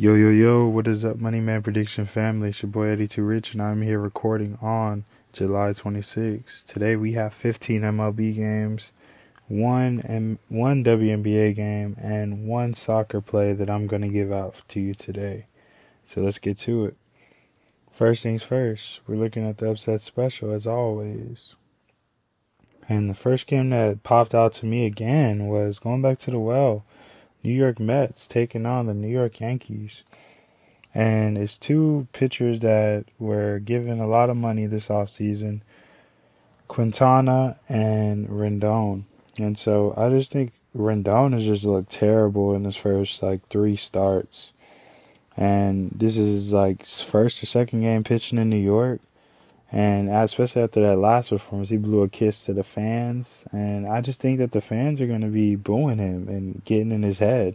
Yo, yo, yo, what is up, Money Man Prediction family? It's your boy Eddie Too Rich, and I'm here recording on July 26th. Today we have 15 MLB games, one M- one WNBA game, and one soccer play that I'm going to give out to you today. So let's get to it. First things first, we're looking at the upset special as always. And the first game that popped out to me again was going back to the well. New York Mets taking on the New York Yankees. And it's two pitchers that were given a lot of money this offseason Quintana and Rodón. And so I just think Rodón has just looked terrible in his first like three starts. And this is like first or second game pitching in New York. And especially after that last performance, he blew a kiss to the fans. And I just think that the fans are going to be booing him and getting in his head.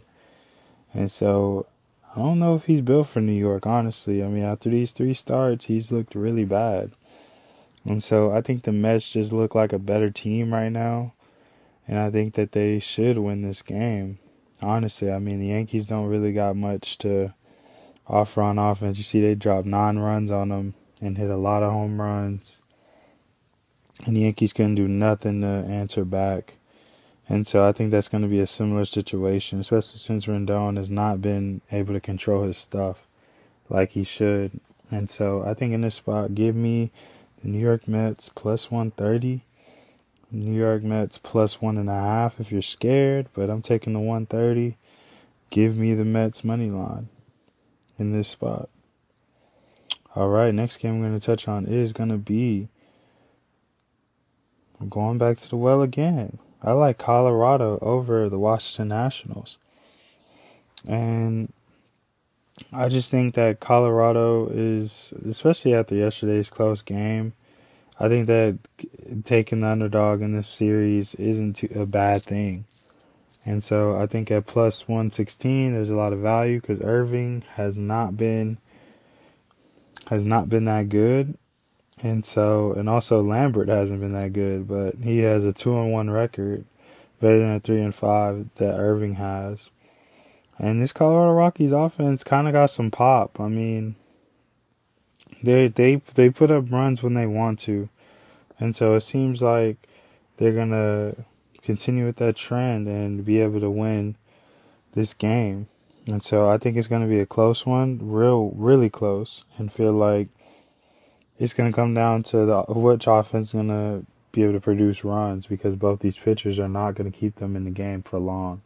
And so I don't know if he's built for New York, honestly. I mean, after these three starts, he's looked really bad. And so I think the Mets just look like a better team right now. And I think that they should win this game. Honestly, I mean, the Yankees don't really got much to offer on offense. You see, they dropped nine runs on them and hit a lot of home runs. And the Yankees couldn't do nothing to answer back. And so I think that's going to be a similar situation, especially since Rodón has not been able to control his stuff like he should. And so I think in this spot, give me the New York Mets plus 130. New York Mets plus one and a half if you're scared, but I'm taking the 130. Give me the Mets money line in this spot. All right, next game I'm going to touch on is going to be. Going back to the well again. I like Colorado over the Washington Nationals. And I just think that Colorado is, especially after yesterday's close game, I think that taking the underdog in this series isn't a bad thing. And so I think at plus 116, there's a lot of value because Irvin has not been has not been that good. And so, and also Lambert hasn't been that good, but he has a two and one record, better than a three and five that Irvin has. And this Colorado Rockies offense kind of got some pop. I mean, they they they put up runs when they want to, and so it seems like they're gonna continue with that trend and be able to win this game. And so I think it's going to be a close one, real, really close, and feel like it's going to come down to the which offense is going to be able to produce runs because both these pitchers are not going to keep them in the game for long.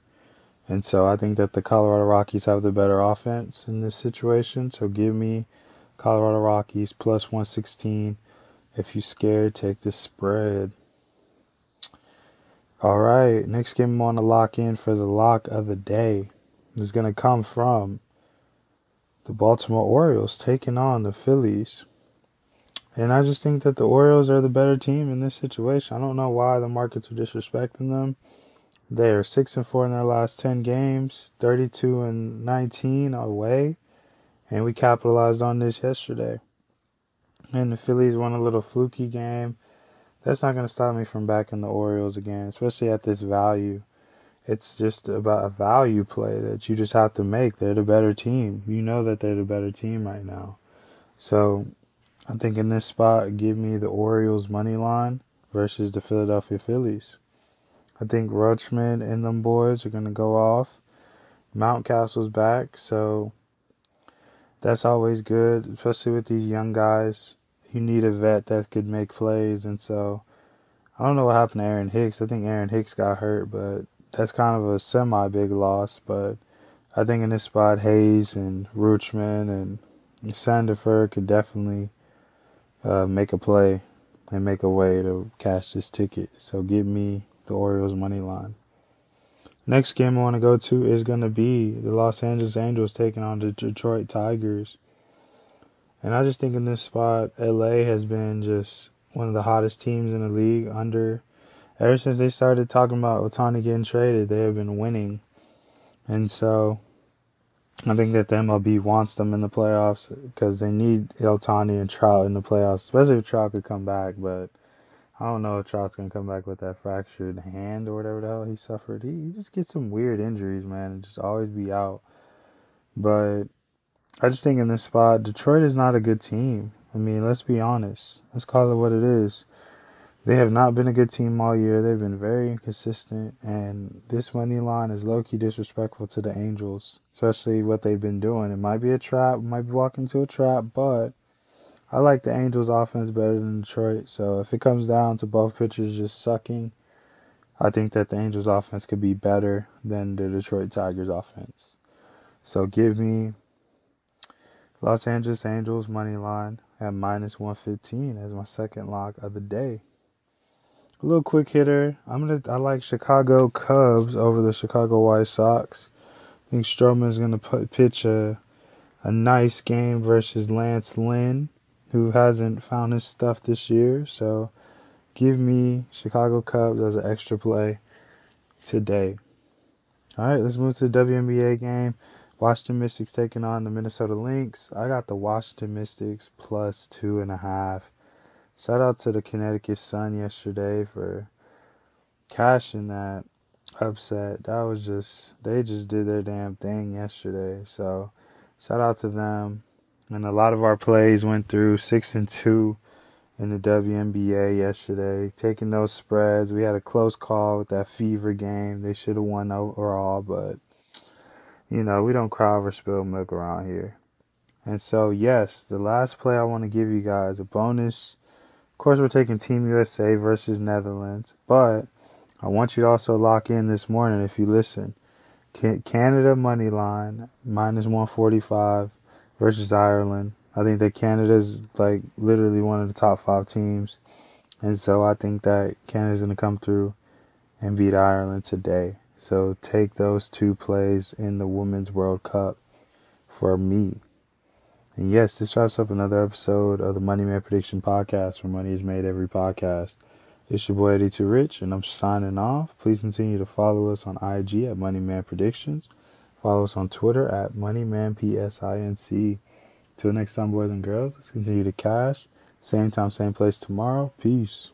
And so I think that the Colorado Rockies have the better offense in this situation. So give me Colorado Rockies plus 116. If you're scared, take the spread. All right, next game I want to lock in for the lock of the day is going to come from the Baltimore Orioles taking on the Phillies. And I just think that the Orioles are the better team in this situation. I don't know why the markets are disrespecting them. They are 6 and 4 in their last 10 games, 32 and 19 away, and we capitalized on this yesterday. And the Phillies won a little fluky game. That's not going to stop me from backing the Orioles again, especially at this value it's just about a value play that you just have to make. They're the better team. You know that they're the better team right now. So I think in this spot, give me the Orioles money line versus the Philadelphia Phillies. I think Rutschman and them boys are gonna go off. Mountcastle's back, so that's always good, especially with these young guys. You need a vet that could make plays, and so I don't know what happened to Aaron Hicks. I think Aaron Hicks got hurt, but that's kind of a semi big loss, but I think in this spot Hays and Rutschman and Santander could definitely uh, make a play and make a way to cash this ticket. So give me the Orioles money line. Next game I want to go to is going to be the Los Angeles Angels taking on the Detroit Tigers. And I just think in this spot, LA has been just one of the hottest teams in the league under ever since they started talking about Ohtani getting traded, they have been winning. And so I think that the MLB wants them in the playoffs because they need Ohtani and Trout in the playoffs, especially if Trout could come back. But I don't know if Trout's going to come back with that fractured hand or whatever the hell he suffered. He, he just gets some weird injuries, man, and just always be out. But I just think in this spot, Detroit is not a good team. I mean, let's be honest. Let's call it what it is. They have not been a good team all year. They've been very inconsistent, and this money line is low key disrespectful to the Angels, especially what they've been doing. It might be a trap, might be walking into a trap, but I like the Angels' offense better than Detroit. So if it comes down to both pitchers just sucking, I think that the Angels' offense could be better than the Detroit Tigers' offense. So give me Los Angeles Angels money line at minus 115 as my second lock of the day. A little quick hitter. I'm gonna. I like Chicago Cubs over the Chicago White Sox. I think Stroman's gonna put, pitch a a nice game versus Lance Lynn, who hasn't found his stuff this year. So, give me Chicago Cubs as an extra play today. All right, let's move to the WNBA game. Washington Mystics taking on the Minnesota Lynx. I got the Washington Mystics plus two and a half. Shout out to the Connecticut Sun yesterday for cashing that upset. That was just they just did their damn thing yesterday. So shout out to them. And a lot of our plays went through six and two in the WNBA yesterday. Taking those spreads. We had a close call with that fever game. They should have won overall, but you know, we don't cry over spilled milk around here. And so yes, the last play I want to give you guys a bonus course, we're taking Team USA versus Netherlands, but I want you to also lock in this morning if you listen. Canada money line minus 145 versus Ireland. I think that Canada is like literally one of the top five teams, and so I think that Canada's gonna come through and beat Ireland today. So take those two plays in the Women's World Cup for me. And yes, this wraps up another episode of the Money Man Prediction Podcast where money is made every podcast. It's your boy Eddie Too Rich, and I'm signing off. Please continue to follow us on IG at Moneyman Predictions. Follow us on Twitter at MoneymanPSINC. Till next time, boys and girls, let's continue to cash. Same time, same place tomorrow. Peace.